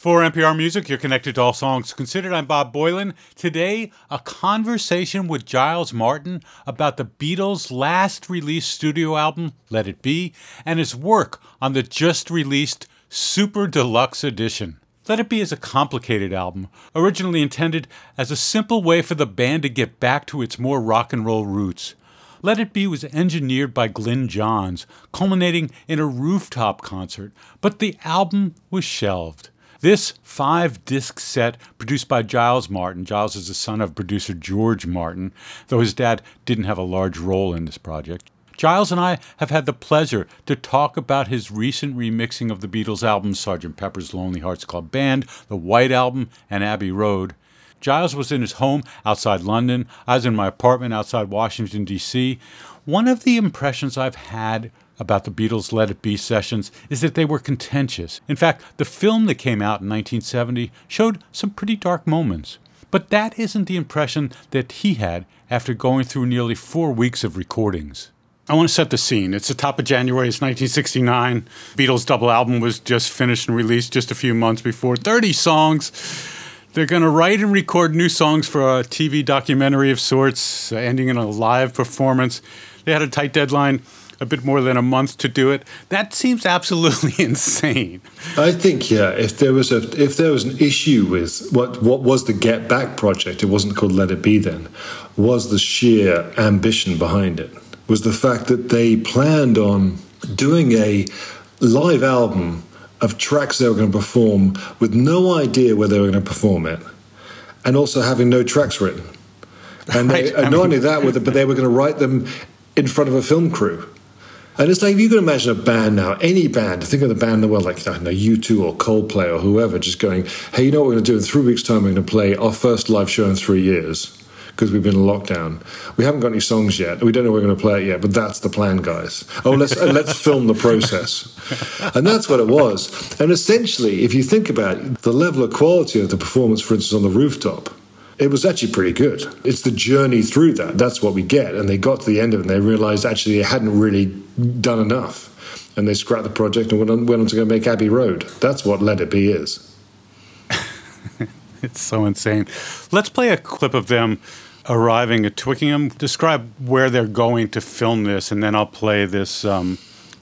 For NPR Music, you're connected to all songs considered. I'm Bob Boilen. Today, a conversation with Giles Martin about the Beatles' last released studio album, Let It Be, and his work on the just released Super Deluxe Edition. Let It Be is a complicated album, originally intended as a simple way for the band to get back to its more rock and roll roots. Let It Be was engineered by Glyn Johns, culminating in a rooftop concert, but the album was shelved. This five disc set, produced by Giles Martin, Giles is the son of producer George Martin, though his dad didn't have a large role in this project. Giles and I have had the pleasure to talk about his recent remixing of the Beatles albums Sgt. Pepper's Lonely Hearts Club Band, the White Album, and Abbey Road. Giles was in his home outside London. I was in my apartment outside Washington, D.C. One of the impressions I've had about the Beatles' Let It Be sessions is that they were contentious. In fact, the film that came out in 1970 showed some pretty dark moments. But that isn't the impression that he had after going through nearly four weeks of recordings. I want to set the scene. It's the top of January, it's 1969. Beatles' double album was just finished and released just a few months before. 30 songs. They're going to write and record new songs for a TV documentary of sorts, ending in a live performance. They had a tight deadline a bit more than a month to do it. That seems absolutely insane. I think yeah, if there was a if there was an issue with what what was the Get Back project, it wasn't called Let It Be then, was the sheer ambition behind it. Was the fact that they planned on doing a live album of tracks they were going to perform with no idea where they were going to perform it, and also having no tracks written. And, they, right. and not mean, only that, but they were going to write them in front of a film crew. And it's like if you can imagine a band now, any band, think of the band in the world, like I don't know, U2 or Coldplay or whoever, just going, hey, you know what we're going to do? In three weeks' time, we're going to play our first live show in three years because we've been in lockdown. We haven't got any songs yet. We don't know we're going to play it yet, but that's the plan, guys. Oh, let's uh, let's film the process, and that's what it was. And essentially, if you think about it, the level of quality of the performance, for instance, on the rooftop it was actually pretty good. It's the journey through that. That's what we get. And they got to the end of it and they realized actually they hadn't really done enough. And they scrapped the project and went on, went on to go make Abbey Road. That's what Let It Be is. it's so insane. Let's play a clip of them arriving at Twickenham. Describe where they're going to film this, and then I'll play this um,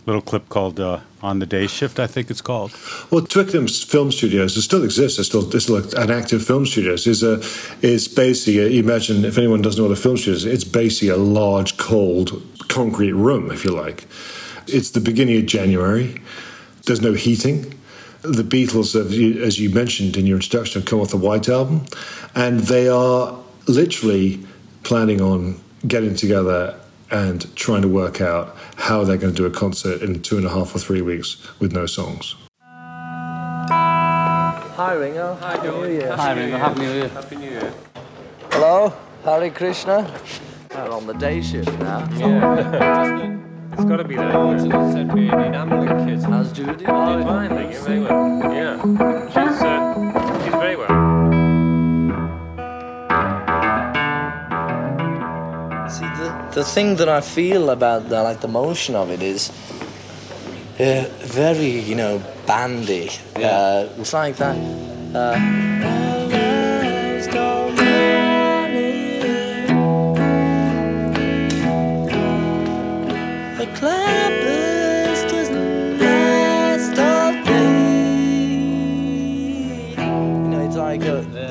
little clip called uh, "On the Day Shift." I think it's called. Well, Twickenham's film studios it still exists. It's still, it's still an active film studios. is a is basically imagine if anyone doesn't know what a film studio is, it's basically a large cold concrete room, if you like. It's the beginning of January. There's no heating. The Beatles, as you mentioned in your introduction, have come off the White Album, and they are literally planning on getting together and trying to work out how are they're going to do a concert in two and a half or three weeks with no songs. Hi Ringo. Hi Happy New Year. Hi Ringo. Happy New Year. Happy New Year. Hello, Hare Krishna. We're on the day shift now. Yeah. it's got to be that. It's said being enameling kids. How's Judy? Oh, fine, thank you. Very well. Yeah. The thing that I feel about the, like the motion of it is uh, very, you know, bandy. Yeah. Uh, it's like that. Uh,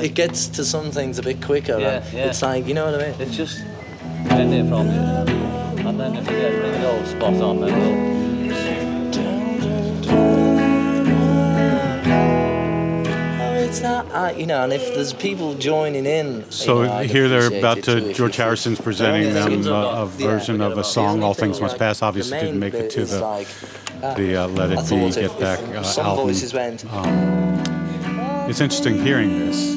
it gets to some things a bit quicker. Yeah, yeah. It's like, you know what I mean? It's just get it from you. And then if you get bring it all spot on, then we'll. It's not, uh, you know, and if there's people joining in. So you know, here they're about to, George Harrison's presenting them a, a version of a song, All Things Must Pass. Obviously didn't make it to the, like, uh, the uh, Let It Be, Get Back uh, album. Went, um, it's interesting hearing this.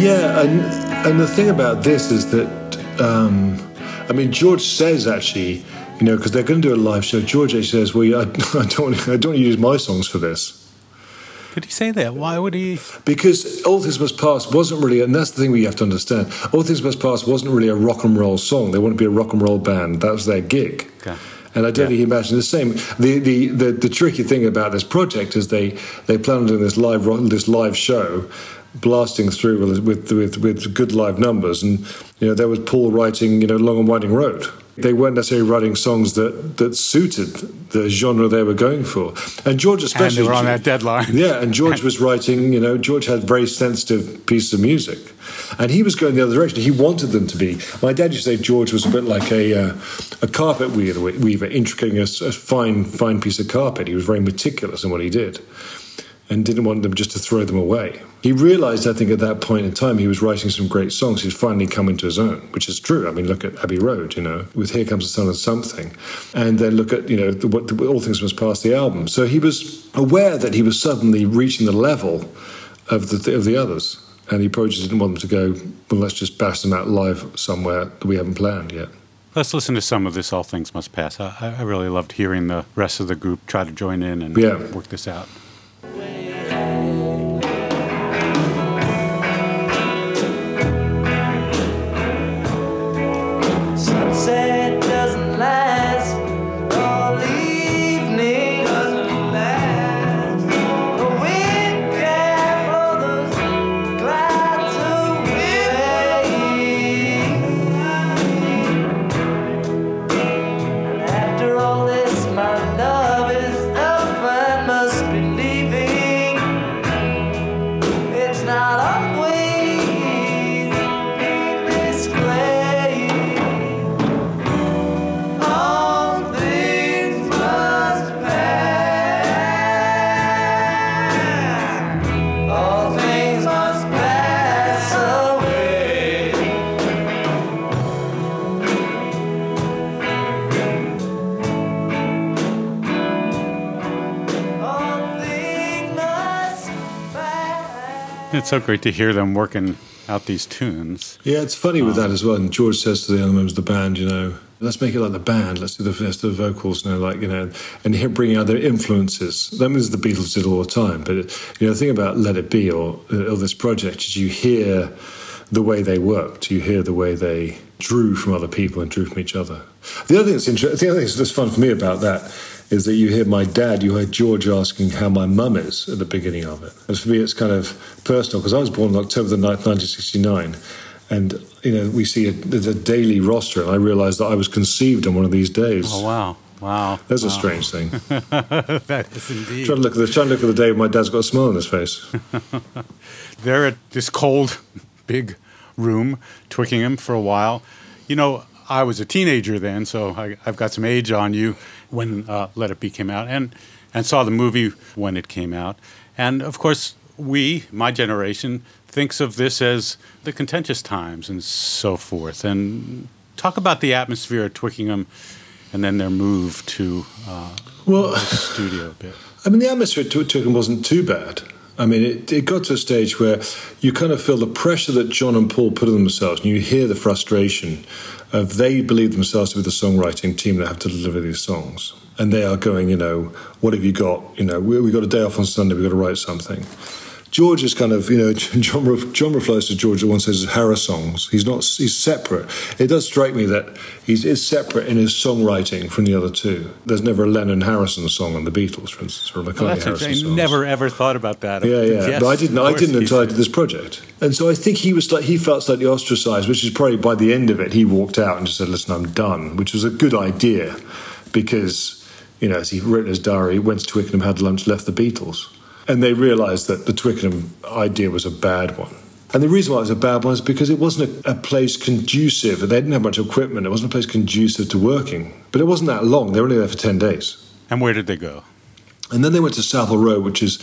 Yeah, and, and the thing about this is that um, I mean, George says actually, you know, because they're going to do a live show. George actually says, "Well, I, I don't, I don't use my songs for this." Did he say that? Why would he? Because All Things Must Pass wasn't really, and that's the thing we have to understand. All Things Must Pass wasn't really a rock and roll song. They wanted to be a rock and roll band. That was their gig. Okay. And I don't think he imagined the same. The, the, the, the tricky thing about this project is they, they plan on doing this live, this live show blasting through with, with, with, with good live numbers. And, you know, there was Paul writing, you know, Long and Winding Road. They weren't necessarily writing songs that, that suited the genre they were going for. And George especially... And they were on that deadline. Yeah, and George was writing, you know, George had very sensitive pieces of music. And he was going the other direction. He wanted them to be. My dad used to say George was a bit like a, uh, a carpet weaver, weaver intricating a, a fine, fine piece of carpet. He was very meticulous in what he did and didn't want them just to throw them away. He realized, I think, at that point in time, he was writing some great songs. He'd finally come into his own, which is true. I mean, look at Abbey Road, you know, with Here Comes the Sun and Something. And then look at, you know, the, what, the, All Things Must Pass, the album. So he was aware that he was suddenly reaching the level of the, of the others. And he probably just didn't want them to go, well, let's just bash them out live somewhere that we haven't planned yet. Let's listen to some of this All Things Must Pass. I, I really loved hearing the rest of the group try to join in and Yeah. work this out. Sunset It's so great to hear them working out these tunes. Yeah, it's funny with that um, as well. And George says to the other members of the band, you know, let's make it like the band. Let's do the, let's do the vocals, you know, like you know, and here bringing out their influences. That means the Beatles did all the time. But you know, the thing about Let It Be or, uh, or this project is you hear the way they worked. You hear the way they drew from other people and drew from each other. The other thing that's interesting, the other thing that's fun for me about that is that you hear my dad, you heard George asking how my mum is at the beginning of it. And for me, it's kind of personal because I was born on October the 9th, 1969. And, you know, we see a, a daily roster, and I realised that I was conceived on one of these days. Oh, wow. Wow. That's a strange thing. that is indeed. trying, to look at the, trying to look at the day when my dad's got a smile on his face. They're at this cold, big room, Twickenham for a while. You know, I was a teenager then, so I, I've got some age on you when uh, Let It Be came out, and and saw the movie when it came out. And of course, we, my generation, thinks of this as the contentious times and so forth. And talk about the atmosphere at Twickenham, and then their move to uh, Well, the studio a bit. I mean, the atmosphere at Twickenham wasn't too bad. I mean, it, it got to a stage where you kind of feel the pressure that John and Paul put on themselves, and you hear the frustration of they believe themselves to be the songwriting team that have to deliver these songs. And they are going, you know, what have you got? You know, we, we got a day off on Sunday, we've got to write something. George is kind of, you know, John, John refers to George at one says Harris songs. He's not, he's separate. It does strike me that he's is separate in his songwriting from the other two. There's never a Lennon Harrison song on the Beatles, for instance, or a McCartney Well, Harrison songs. Never ever thought about that. Yeah, yeah. Yes, but I didn't. I didn't until I did. this project, and so I think he was like he felt slightly ostracised, which is probably by the end of it he walked out and just said, "Listen, I'm done," which was a good idea because you know as he wrote in his diary, went to Twickenham, had lunch, left the Beatles, and they realised that the Twickenham idea was a bad one. And the reason why it was a bad one is because it wasn't a, a place conducive. They didn't have much equipment. It wasn't a place conducive to working. But it wasn't that long. They were only there for ten days. And where did they go? And then they went to Savile Row, which is,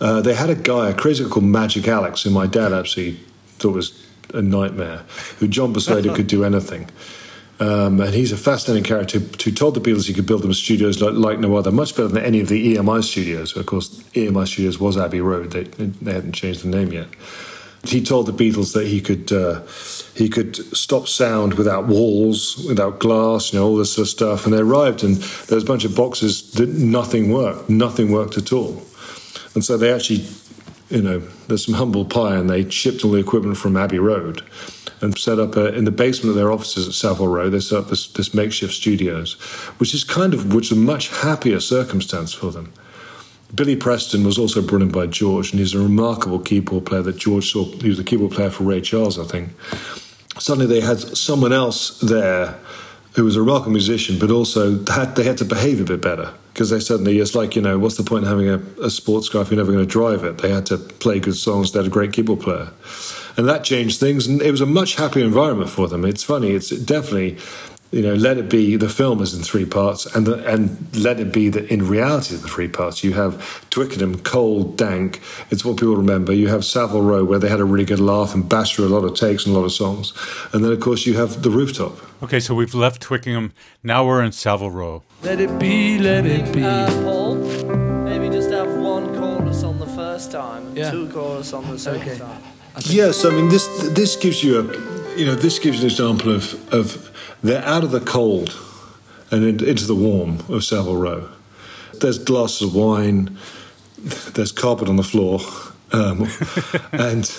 uh, they had a guy, a crazy guy called Magic Alex, who my dad actually thought was a nightmare, who John persuaded could do anything. Um, and he's a fascinating character who told the Beatles he could build them studios like, like no other, much better than any of the EMI studios. Of course, EMI Studios was Abbey Road; they, they hadn't changed the name yet. He told the Beatles that he could uh, he could stop sound without walls, without glass, you know, all this sort of stuff. And they arrived, and there was a bunch of boxes that nothing worked, nothing worked at all. And so they actually, you know, there's some humble pie, and they shipped all the equipment from Abbey Road. And set up a, in the basement of their offices at Savile Row. They set up this, this makeshift studios, which is kind of which is a much happier circumstance for them. Billy Preston was also brought in by George, and he's a remarkable keyboard player that George saw. He was the keyboard player for Ray Charles, I think. Suddenly, they had someone else there who was a remarkable musician, but also had they had to behave a bit better because they suddenly it's like you know what's the point in having a, a sports car if you're never going to drive it? They had to play good songs. They had a great keyboard player, and that changed things. And it was a much happier environment for them. It's funny. It's definitely you know, Let It Be, the film is in three parts, and the, and Let It Be that in reality it's the three parts. You have Twickenham, cold, dank. It's what people remember. You have Savile Row, where they had a really good laugh and Basher a lot of takes and a lot of songs, and then of course you have the rooftop. Okay, so we've left Twickenham. Now we're in Savile Row. Let it be, let it be. Uh, Paul, maybe just have one chorus on the first time, and Yeah. two chorus on the second Okay. time. Yes, I mean this. This gives you a, you know, this gives an example of of they're out of the cold and in, into the warm of Savile Row. There's glasses of wine. There's carpet on the floor, um, and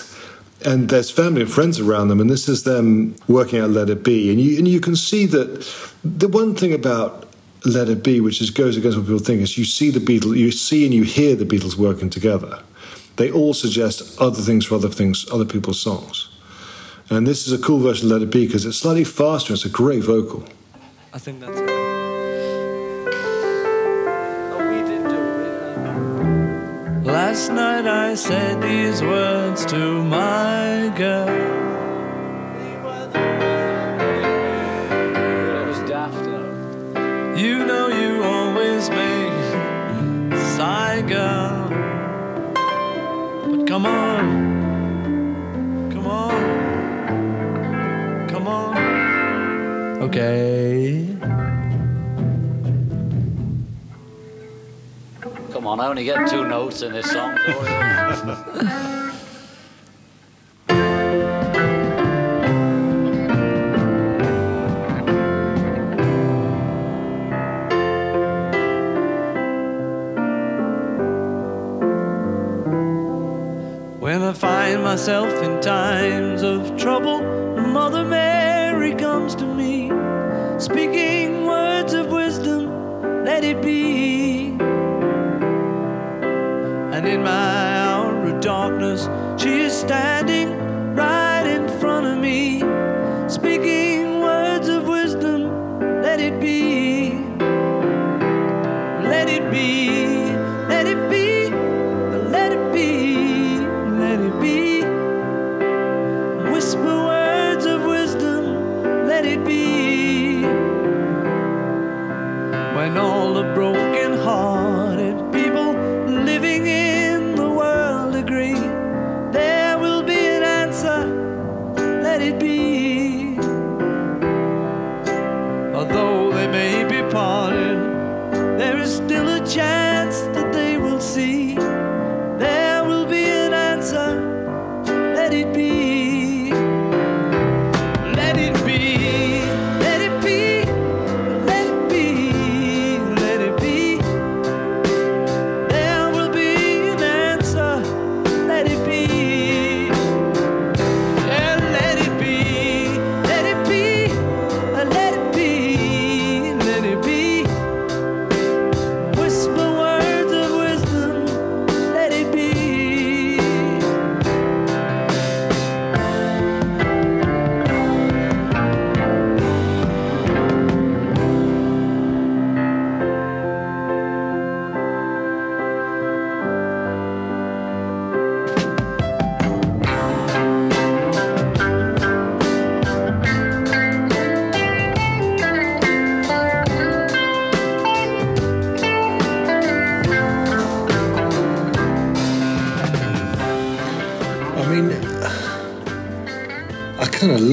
and there's family and friends around them, and this is them working out "Let It Be," and you and you can see that the one thing about "Let It Be," which is goes against what people think, is you see the Beatles, you see and you hear the Beatles working together. They all suggest other things for other things, other people's songs, and this is a cool version of "Let It Be" because it's slightly faster. It's a great vocal. I think that's it. Oh, we did do it. Last night I said these words to my girl. Come on, come on, come on. Okay. Come on, I only get two notes in this song. be,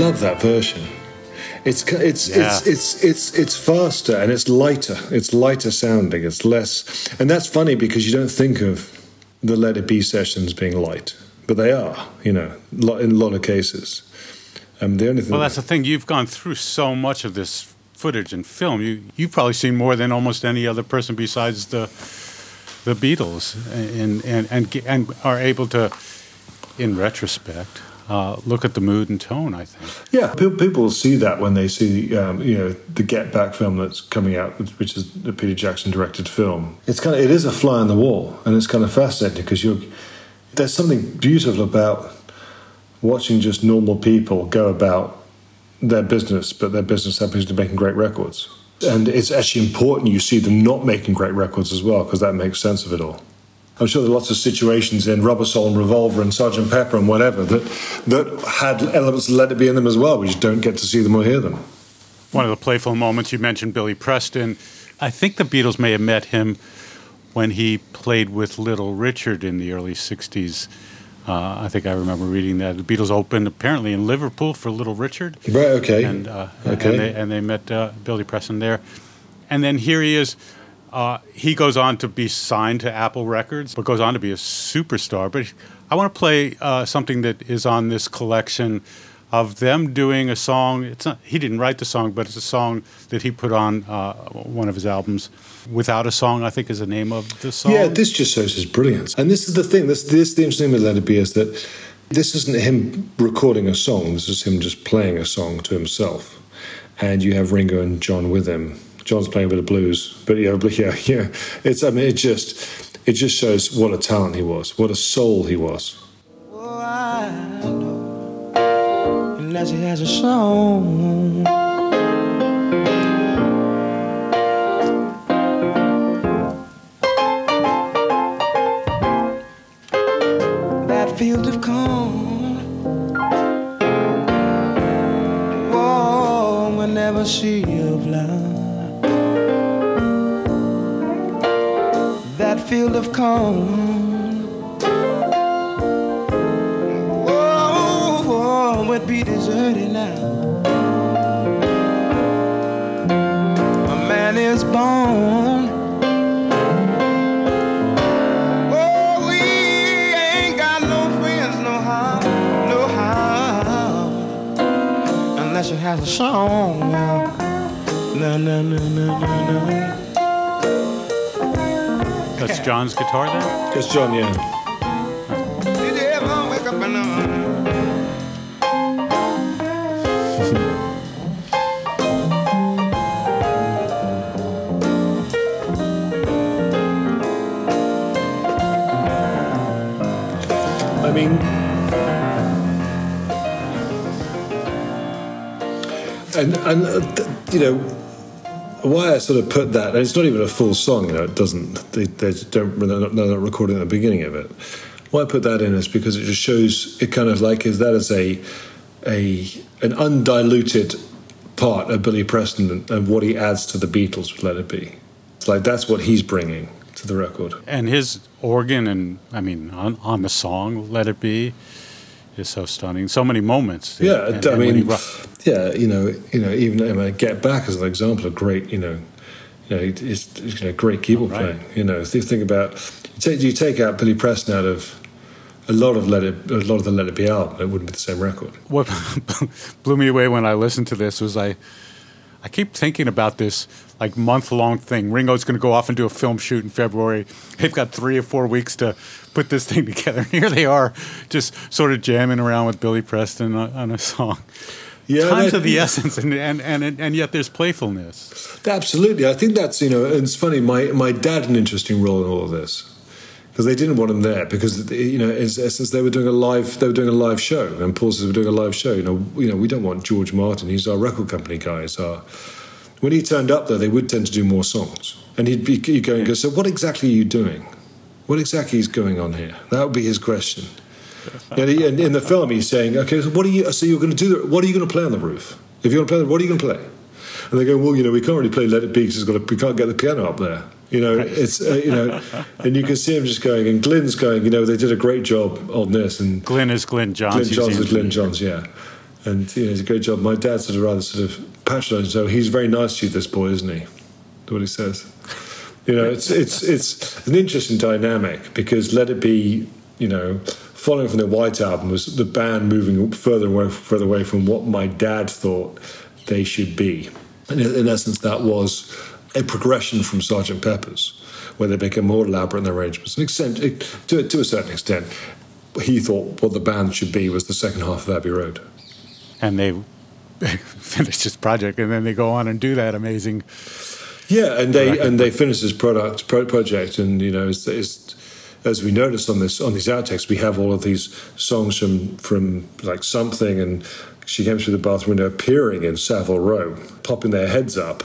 love that version. It's it's Yeah. it's it's it's it's faster and it's lighter. It's lighter sounding. It's less, and that's funny because you don't think of the Let It Be sessions being light, but they are. You know, in a lot of cases. Um, the only thing. Well, that's the thing. You've gone through so much of this footage and film. You you've probably seen more than almost any other person besides the the Beatles, and and and and are able to, in retrospect, uh, look at the mood and tone. I think. Yeah, people see that when they see um, you know the Get Back film that's coming out, which is the Peter Jackson directed film. It's kind of it is a fly on the wall, and it's kind of fascinating because you're there's something beautiful about watching just normal people go about their business, but their business happens to be making great records. And it's actually important you see them not making great records as well, because that makes sense of it all. I'm sure there are lots of situations in Rubber Soul and Revolver and Sergeant Pepper and whatever that that had elements of Let It Be in them as well. We just don't get to see them or hear them. One of the playful moments you mentioned, Billy Preston. I think the Beatles may have met him when he played with Little Richard in the early '60s. Uh, I think I remember reading that the Beatles opened apparently in Liverpool for Little Richard. Right. Okay. And uh, Okay. and, they, and they met uh, Billy Preston there, and then here he is. Uh, he goes on to be signed to Apple Records, but goes on to be a superstar. But I want to play uh, something that is on this collection of them doing a song. It's not he didn't write the song, but it's a song that he put on uh, one of his albums. Without a song, I think is the name of the song. Yeah, this just shows his brilliance. And this is the thing. This this the interesting thing with Let It Be is that this isn't him recording a song. This is him just playing a song to himself. And you have Ringo and John with him. John's playing a bit of blues, but yeah, yeah, yeah. It's I mean, it just it just shows what a talent he was, what a soul he was. Oh, I know. Unless he has a song. Field of corn. Oh, Warm will never see. Field of corn. Oh, oh would be deserted now. A man is born. Oh, he ain't got no friends, no how, no how. Unless a song. No, no, no, no, no, no. That's John's guitar there. That's John, yeah. Did you ever wake up uh, I mean, and and uh, th- you know why I sort of put that. And it's not even a full song. You know, it doesn't. They, they don't. They're not, they're not recording at the beginning of it. Why I put that in is because it just shows. It kind of like is that as a a an undiluted part of Billy Preston and, what he adds to the Beatles with Let It Be. It's like that's what he's bringing to the record. And his organ and I mean on, on the song "Let It Be" is so stunning. So many moments. Yeah, And- I and mean, yeah, you know, you know, even I mean, Get Back as an example of great, you know, you know, it's, it's you know, great keyboard Right. playing. You know, if you think about, you take, you take out Billy Preston out of a lot of Let It, a lot of the Let It Be album, it wouldn't be the same record. what blew me away when I listened to this was I, I keep thinking about this like month long thing. Ringo's going to go off and do a film shoot in February. They've got three or four weeks to put this thing together. And here they are, just sort of jamming around with Billy Preston on, on a song. Yeah, Times of the essence, and, and and and yet there's playfulness. Absolutely, I think that's you know, it's funny. My my dad had an interesting role in all of this because they didn't want him there because you know, since they were doing a live they were doing a live show, and Paul says were doing a live show. You know, you know, we don't want George Martin. He's our record company guy. He's our when he turned up there, they would tend to do more songs, and he'd be he'd go and go. So, what exactly are you doing? What exactly is going on here? That would be his question. And, he, and in the film, he's saying, "Okay, so what are you? So you're going to do? The, what are you going to play on the roof? If you're going to play, what are you going to play?" And they go, "Well, you know, we can't really play Let It Be because it's got to, we can't get the piano up there." You know, it's uh, you know, and you can see him just going, and Glyn's going. You know, they did a great job on this, and Glyn is Glyn Johns. Glyn Johns is Glyn. Johns, yeah. And you know, he's a great job. My dad sort of rather sort of patronising, so he's very nice to you, this boy, isn't he? What he says. You know, it's it's it's an interesting dynamic because Let It Be, you know, following from the White Album was the band moving further away further away from what my dad thought they should be. And in essence, that was a progression from Sergeant Pepper's, where they became more elaborate in their arrangements, an extent, to, to a certain extent. he thought what the band should be was the second half of Abbey Road. And they finish this project, and then they go on and do that amazing. Yeah, and they and they finish this product pro- project, and you know, it's, it's, as we noticed on this on these outtakes, we have all of these songs from from like something, and she came through the bathroom window, appearing in Savile Row, popping their heads up.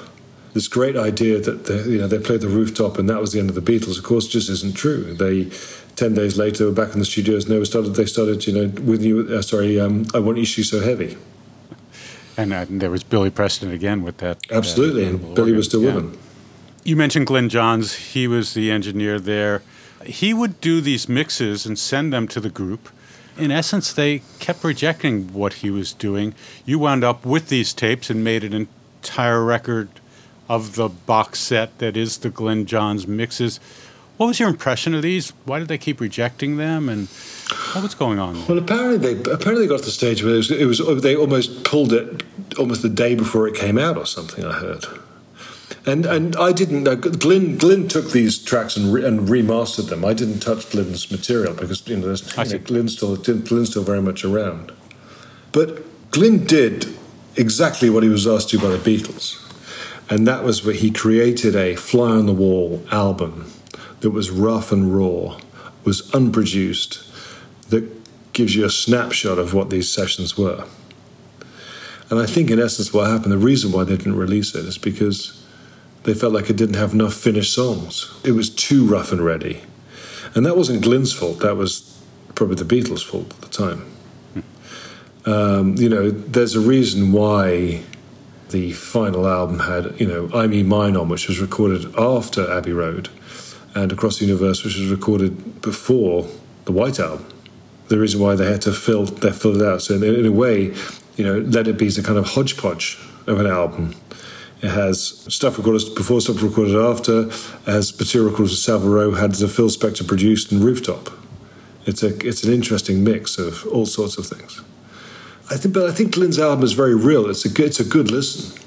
This great idea that the, you know they played the rooftop and that was the end of the Beatles, of course, just isn't true. They ten days later were back in the studios, and they started they started you know with you uh, sorry, um, I want you she's so heavy. And, uh, there was Billy Preston again with that. Absolutely, that and Billy was still yeah. with him. You mentioned Glyn Johns. He was the engineer there. He would do these mixes and send them to the group. In essence, they kept rejecting what he was doing. You wound up with these tapes and made an entire record of the box set that is the Glyn Johns mixes. What was your impression of these? Why did they keep rejecting them, and what was going on? Well, apparently they apparently got to the stage where it was, it was they almost pulled it almost the day before it came out or something. I heard. And and I didn't. Uh, Glyn Glyn took these tracks and, re, and remastered them. I didn't touch Glyn's material because you know, there's, you know Glyn's still Glyn's still very much around. But Glyn did exactly what he was asked to by the Beatles, and that was where he created a fly on the wall album that was rough and raw, was unproduced, that gives you a snapshot of what these sessions were. And I think, in essence, what happened, the reason why they didn't release it is because they felt like it didn't have enough finished songs. It was too rough and ready. And that wasn't Glyn's fault, that was probably the Beatles' fault at the time. Um, you know, there's a reason why the final album had, you know, I Me Mine on, which was recorded after Abbey Road, and Across the Universe, which was recorded before the White Album. The reason why they had to fill, they filled it out. So in, in a way, you know, Let It Be is a kind of hodgepodge of an album. It has stuff recorded before, stuff recorded after. It has material recorded for Savile Row, had the Phil Spector produced and Rooftop. It's a it's an interesting mix of all sorts of things. I think, but I think Glyn's album is very real. It's a good, it's a good listen,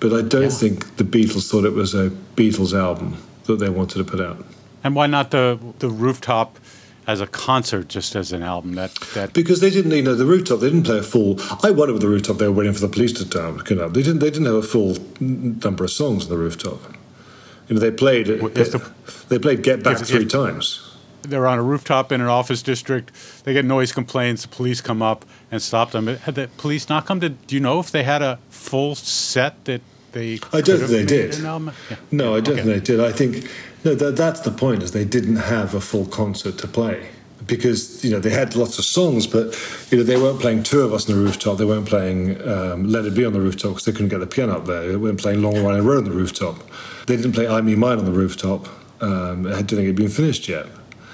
but I don't yeah. think the Beatles thought it was a Beatles album that they wanted to put out. And why not the the Rooftop? As a concert, just as an album. That that because they didn't, you know, the rooftop. They didn't play a full. I wondered with the rooftop. They were waiting for the police to turn up. They didn't. They didn't have a full number of songs on the rooftop. You know, they played. The, they played Get Back if, three if times. They're on a rooftop in an office district. They get noise complaints. The police come up and stop them. Had the police not come to? Do you know if they had a full set that they? I don't think they did. Yeah. No, I don't okay. think they did. I think no, that, that's the point. Is they didn't have a full concert to play because you know they had lots of songs, but you know they weren't playing two of us on the rooftop. They weren't playing um, Let It Be on the rooftop because they couldn't get the piano up there. They weren't playing Long Winding Road on the rooftop. They didn't play I Me Mine on the rooftop. Um, I didn't think it'd been finished yet.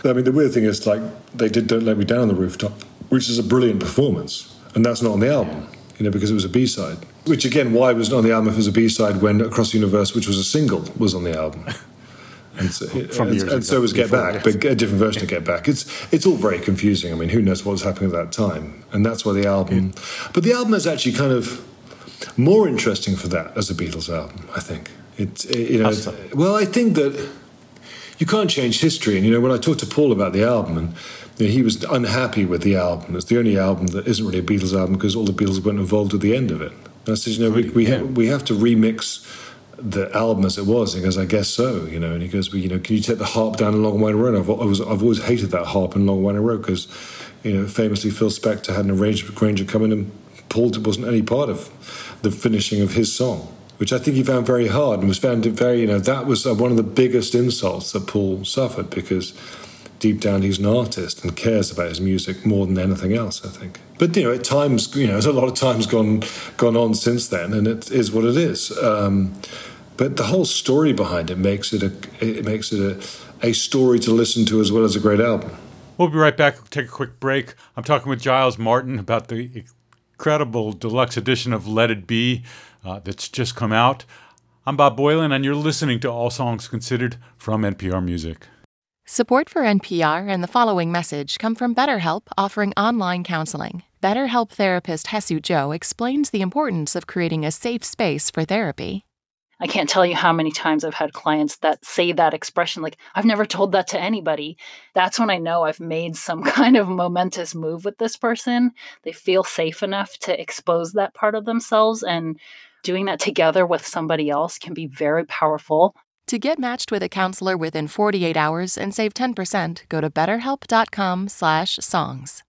I mean, the weird thing is like they did "Don't Let Me Down" on the rooftop, which is a brilliant performance, and that's not on the album. You know, because it was a B side. Which again, why was not on the album if it was a B side when Across the Universe, which was a single, was on the album? and so, From and, and so was Get Back, but a different version of Get Back. It's it's all very confusing. I mean, who knows what was happening at that time? And that's why the album. But the album is actually kind of more interesting for that as a Beatles album. I think it. it you know, well, I think that you can't change history. And you know, when I talked to Paul about the album, and you know, he was unhappy with the album. It's the only album that isn't really a Beatles album because all the Beatles weren't involved at the end of it. And I said, you know, we we, ha- we have to remix the album as it was? He goes, I guess so, you know. And he goes, well, you know, can you take the harp down a Long Winding Road? I've, I was, I've always hated that harp in Long Winding Road because, you know, famously Phil Spector had an arranger come in and Paul wasn't any part of the finishing of his song, which I think he found very hard and was found very, you know, that was uh, one of the biggest insults that Paul suffered because deep down he's an artist and cares about his music more than anything else, I think. But you know, at times, you know, there's a lot of times gone gone on since then, and it is what it is. Um, but the whole story behind it makes it a it makes it a, a story to listen to as well as a great album. We'll be right back. take a quick break. I'm talking with Giles Martin about the incredible deluxe edition of Let It Be uh, that's just come out. I'm Bob Boilen, and you're listening to All Songs Considered from NPR Music. Support for NPR and the following message come from BetterHelp offering online counseling. BetterHelp therapist Hesu Joe explains the importance of creating a safe space for therapy. I can't tell you how many times I've had clients that say that expression, like, I've never told that to anybody. That's when I know I've made some kind of momentous move with this person. They feel safe enough to expose that part of themselves. And doing that together with somebody else can be very powerful. To get matched with a counselor within 48 hours and save 10%, go to betterhelp.com/songs.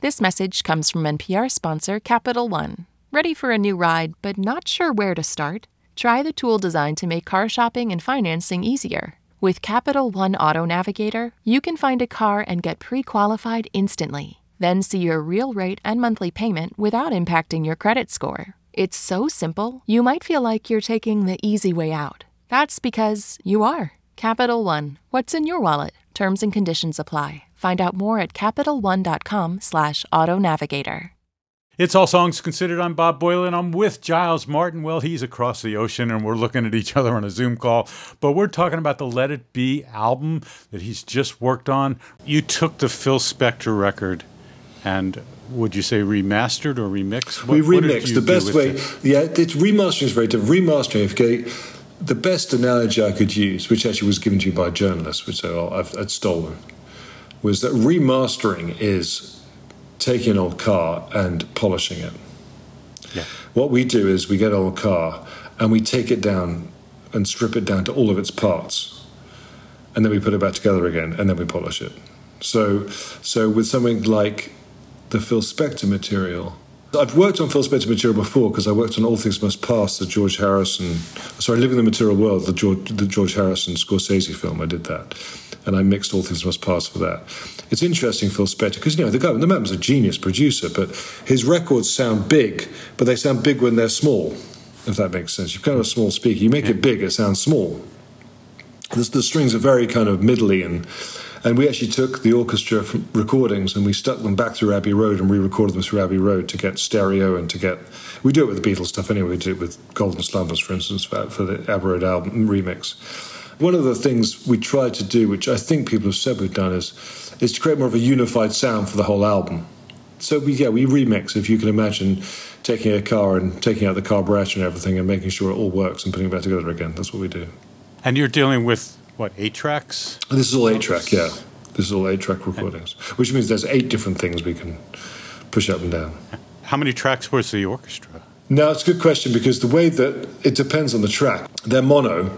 This message comes from NPR sponsor Capital One. Ready for a new ride but not sure where to start? Try the tool designed to make car shopping and financing easier. With Capital One Auto Navigator, you can find a car and get pre-qualified instantly. Then see your real rate and monthly payment without impacting your credit score. It's so simple, you might feel like you're taking the easy way out. That's because you are. Capital One. What's in your wallet? Terms and conditions apply. Find out more at CapitalOne.com slash auto navigator. It's All Songs Considered. I'm Bob Boilen. I'm with Giles Martin. Well, he's across the ocean and we're looking at each other on a Zoom call. But we're talking about the Let It Be album that he's just worked on. You took the Phil Spector record and would you say remastered or remixed? What, we remixed. The best way, it? yeah, it's remastering is very different. Remastering, okay, the best analogy I could use, which actually was given to you by a journalist, which I've, I'd stolen, was that remastering is taking an old car and polishing it. Yeah. What we do is we get an old car and we take it down and strip it down to all of its parts, and then we put it back together again, and then we polish it. So, so with something like the Phil Spector material. I've worked on Phil Spector material before because I worked on All Things Must Pass, the George Harrison, sorry, Living the Material World, the George, the George Harrison Scorsese film. I did that. And I mixed All Things Must Pass for that. It's interesting, Phil Spector, because, you know, the guy, the man's a genius producer, but his records sound big, but they sound big when they're small, if that makes sense. You've kind of a small speaker. You make it big, it sounds small. The, the strings are very kind of middly and and we actually took the orchestra recordings and we stuck them back through Abbey Road and re-recorded them through Abbey Road to get stereo and to get. We do it with the Beatles stuff anyway. We did it with Golden Slumbers, for instance, for, for the Abbey Road album remix. One of the things we tried to do, which I think people have said we've done, is is to create more of a unified sound for the whole album. So we yeah we remix. If you can imagine taking a car and taking out the carburetor and everything and making sure it all works and putting it back together again. That's what we do. And you're dealing with what eight tracks? This is all eight track, yeah. This is all eight track recordings, which means there's eight different things we can push up and down. How many tracks was the orchestra? No, it's a good question because the way that it depends on the track. They're mono,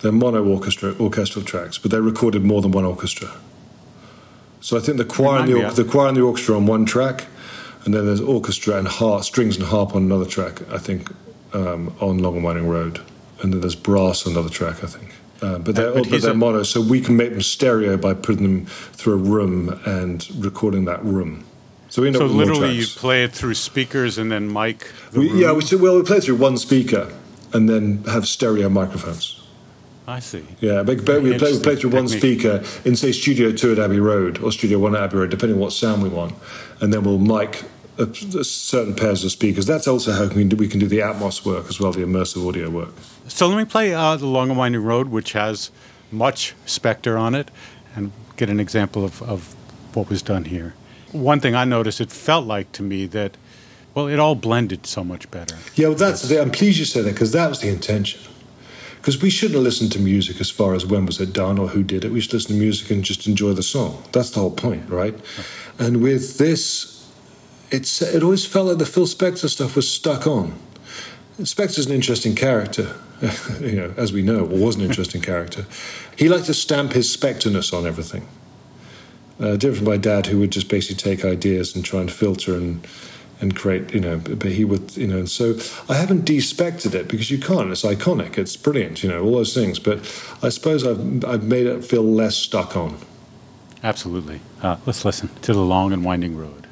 they're mono orchestra orchestral tracks, but they're recorded more than one orchestra. So I think the choir and the, the choir and the orchestra on one track, and then there's orchestra and harp, strings and harp on another track. I think um, on Long and Winding Road, and then there's brass on another track. I think. Uh, but they're, but, but they're a, mono, so we can make them stereo by putting them through a room and recording that room. So we so literally, you play it through speakers and then mic. We, yeah, we well we play through one speaker and then have stereo microphones. I see. Yeah, but, but we, play, we play through one speaker in say Studio Two at Abbey Road or Studio One at Abbey Road, depending on what sound we want, and then we'll mic a, a certain pairs of speakers. That's also how we can, do, we can do the Atmos work as well, the immersive audio work. So let me play uh, the Long and Winding Road, which has much Spector on it, and get an example of, of what was done here. One thing I noticed, it felt like to me that, well, it all blended so much better. Yeah, well, that's. that's I'm pleased you said that because that was the intention. Because we shouldn't listen to music as far as when was it done or who did it. We should listen to music and just enjoy the song. That's the whole point, right? right. And with this it's it always felt like the Phil Spector stuff was stuck on. Spector's an interesting character, you know, as we know, or was an interesting character. He liked to stamp his Spectorness on everything. Uh, different from my dad, who would just basically take ideas and try and filter and and create, you know. But he would, you know. So I haven't despected it because you can't. It's iconic. It's brilliant, you know, all those things. But I suppose I've I've made it feel less stuck on. Absolutely. Uh, let's listen to the long and winding road.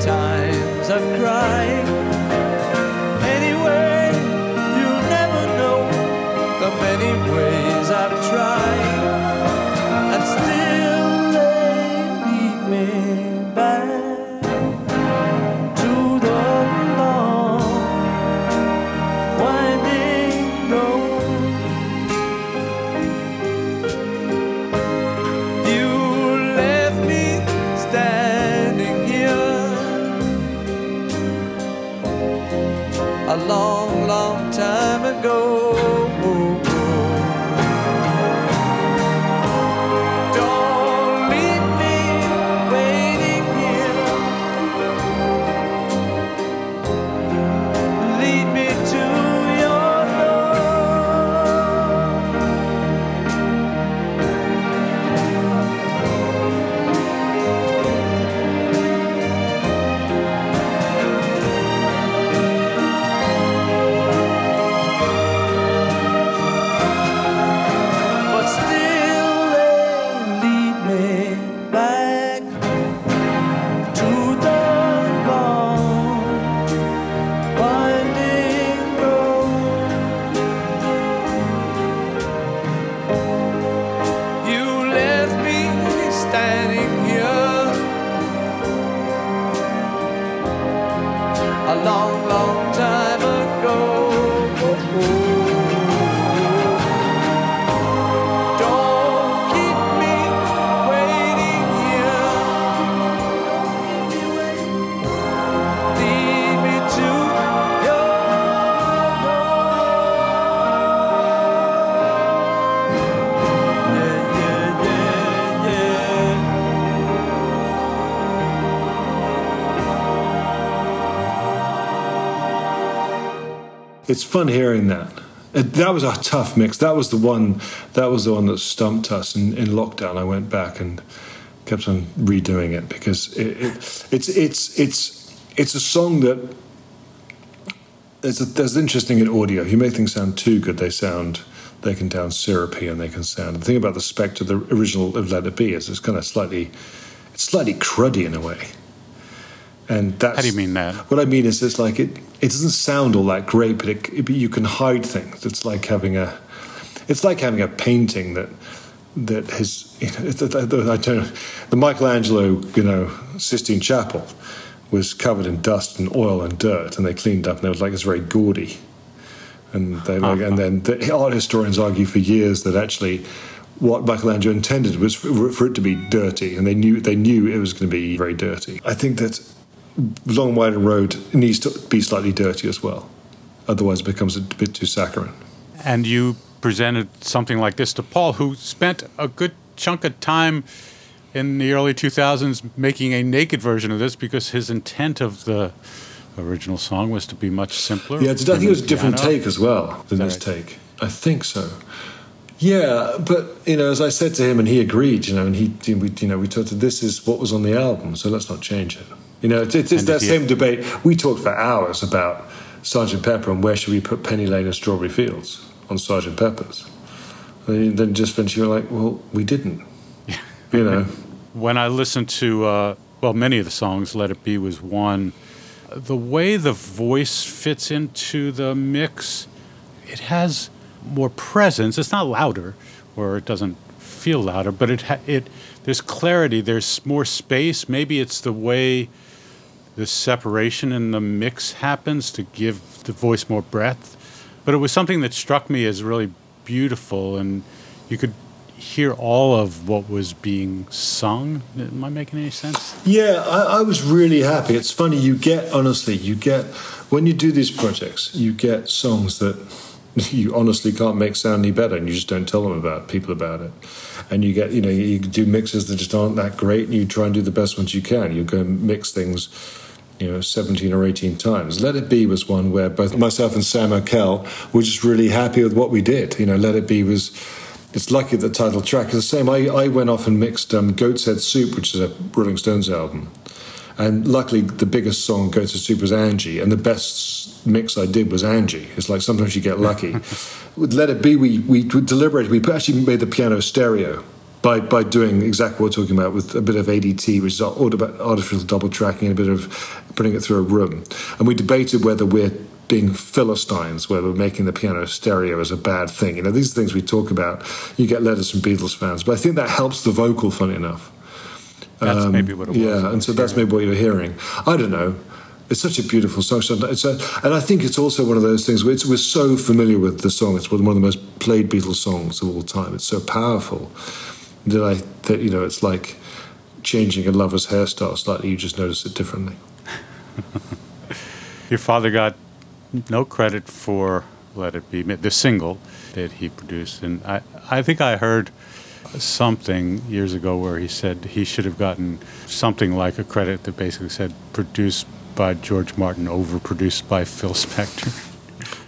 Times I've cried. It's fun hearing that. It, that was a tough mix. That was the one. That was the one that stumped us in, in lockdown. I went back and kept on redoing it because it, it, it's it's it's it's a song that there's a, there's interesting in audio. You make things sound too good. They sound they can sound syrupy and they can sound. The thing about the Spector, the original of Let It Be, is it's kind of slightly it's slightly cruddy in a way. And that's How do you mean that? What I mean is, it's like it. It doesn't sound all that great, but it, it, you can hide things. It's like having a. It's like having a painting that that has. You know, it's, I don't. The Michelangelo, you know, Sistine Chapel, was covered in dust and oil and dirt, and they cleaned up, and it was like it's very gaudy. And they like, uh-huh. and then the art historians argue for years that actually what Michelangelo intended was for, for it to be dirty, and they knew they knew it was going to be very dirty. I think that Long Winding Road needs to be slightly dirty as well, otherwise it becomes a bit too saccharine. And you presented something like this to Paul, who spent a good chunk of time in the early 2000s making a naked version of this because his intent of the original song was to be much simpler. Yeah, it's, I think it was a different take as well than this right? take. I think so. Yeah, but you know, as I said to him, and he agreed. You know, and he, we, you know, we talked. This is what was on the album, so let's not change it. You know, it's, it's, it's that same debate. We talked for hours about Sergeant Pepper and where should we put Penny Lane and Strawberry Fields on Sergeant Pepper's. And then just eventually you're like, well, we didn't. You know, when I listened to, uh, well, many of the songs, Let It Be was one. The way the voice fits into the mix, it has more presence. It's not louder, or it doesn't feel louder, but it ha- it there's clarity. There's more space. Maybe it's the way the separation in the mix happens to give the voice more breadth. But it was something that struck me as really beautiful, and you could hear all of what was being sung. Am I making any sense? Yeah, I, I was really happy. It's funny, you get, honestly, you get, when you do these projects, you get songs that you honestly can't make sound any better, and you just don't tell them about people about it. And you get, you know, you do mixes that just aren't that great, and you try and do the best ones you can. You go and mix things, you know, 17 or 18 times. Let It Be was one where both myself and Sam Okell were just really happy with what we did. You know, Let It Be was. It's lucky the title track is the same. I, I went off and mixed um, Goat's Head Soup, which is a Rolling Stones album. And luckily, the biggest song, Goat's Head Soup, was Angie. And the best mix I did was Angie. It's like sometimes you get lucky. With Let It Be, we, we deliberated. We actually made the piano stereo by, by doing exactly what we're talking about with a bit of ADT, which is artificial double tracking, and a bit of putting it through a room. And we debated whether we're being Philistines, where we're making the piano stereo is a bad thing. You know, these are things we talk about. You get letters from Beatles fans, but I think that helps the vocal, funny enough. That's um, maybe what it was. Yeah, and so that's maybe what you're hearing. I don't know. It's such a beautiful song. It's a, and I think it's also one of those things where we're so familiar with the song. It's one of the most played Beatles songs of all time. It's so powerful that I that you know it's like changing a lover's hairstyle slightly. You just notice it differently. Your father got no credit for "Let It Be," the single that he produced, and I I think I heard something years ago where he said he should have gotten something like a credit that basically said produced by George Martin, overproduced by Phil Spector.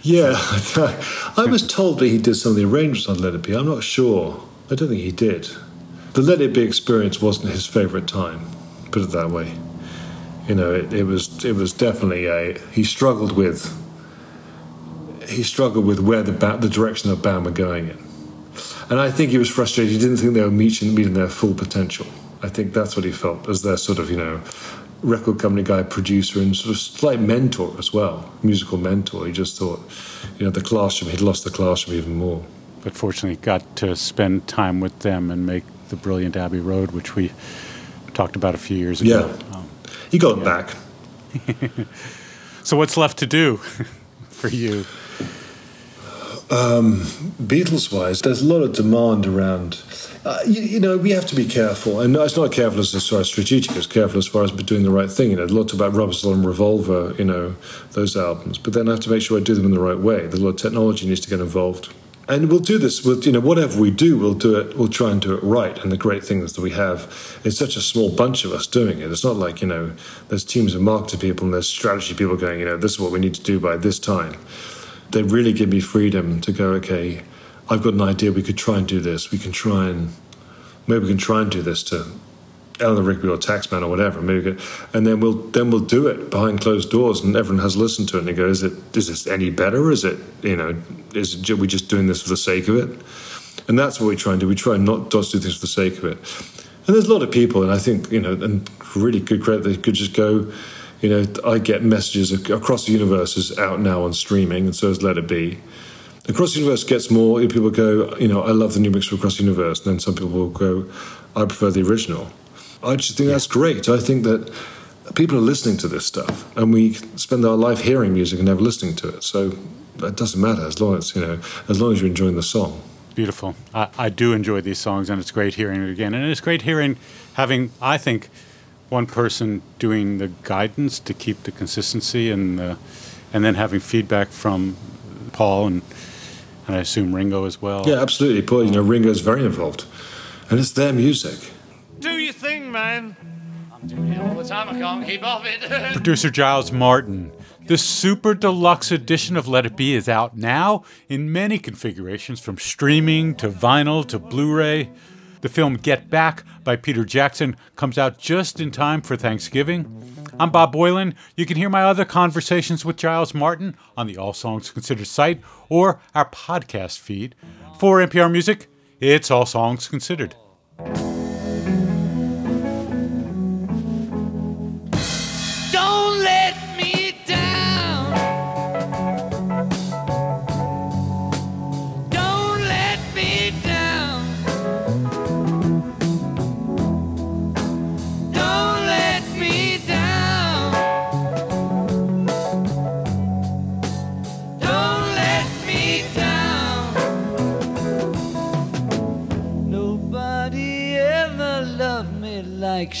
Yeah, I was told that he did some of the arrangements on Let It Be. I'm not sure. I don't think he did. The Let It Be experience wasn't his favourite time, put it that way. You know, it, it was it was definitely a he struggled with he struggled with where the the direction the band were going in. And I think he was frustrated. He didn't think they were meeting, meeting their full potential. I think that's what he felt as their sort of, you know, record company guy, producer, and sort of slight mentor as well, musical mentor. He just thought, you know, the classroom, he'd lost the classroom even more. But fortunately, got to spend time with them and make the brilliant Abbey Road, which we talked about a few years ago. Yeah. Um, he got yeah. back. so, what's left to do for you? Um, Beatles wise, there's a lot of demand around. Uh, you, you, know, we have to be careful, and it's not careful as far as strategic, it's careful as far as doing the right thing. You know, a lot about Rubber Soul and Revolver, you know, those albums, but then I have to make sure I do them in the right way. There's a lot of technology needs to get involved. And we'll do this with, you know, whatever we do, we'll do it, we'll try and do it right. And the great thing is that we have, it's such a small bunch of us doing it. It's not like, you know, there's teams of marketing people and there's strategy people going, you know, this is what we need to do by this time they really give me freedom to go, okay, I've got an idea, we could try and do this. We can try and, maybe we can try and do this to Eleanor Rigby or Taxman or whatever. Maybe and then we'll then we'll do it behind closed doors, and everyone has listened to it. And they go, "Is it is this any better? Is it you know is it, are we just doing this for the sake of it?" And that's what we try and do. We try not just do things for the sake of it. And there's a lot of people, and I think you know, and really good credit, they could just go you know, I get messages across the universe is out now on streaming, and so is Let It Be. Across the Universe gets more. People go, you know, I love the new mix for Across the Universe. And then some people will go, I prefer the original. I just think that's great. I think that people are listening to this stuff, and we spend our life hearing music and never listening to it. So it doesn't matter as long as you know, as long as you're enjoying the song. Beautiful. I, I do enjoy these songs, and it's great hearing it again. And it's great hearing, having, I think, one person doing the guidance to keep the consistency and uh, and then having feedback from Paul and and I assume Ringo as well. Yeah, absolutely. Paul, you know, Ringo's very involved, and it's their music. Do your thing, man. I'm doing it all the time. I can't keep off it. Producer Giles Martin. The super deluxe edition of Let It Be is out now in many configurations from streaming to vinyl to Blu ray. The film Get Back by Peter Jackson comes out just in time for Thanksgiving. I'm Bob Boilen. You can hear my other conversations with Giles Martin on the All Songs Considered site or our podcast feed. For NPR Music, it's All Songs Considered.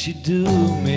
She do me.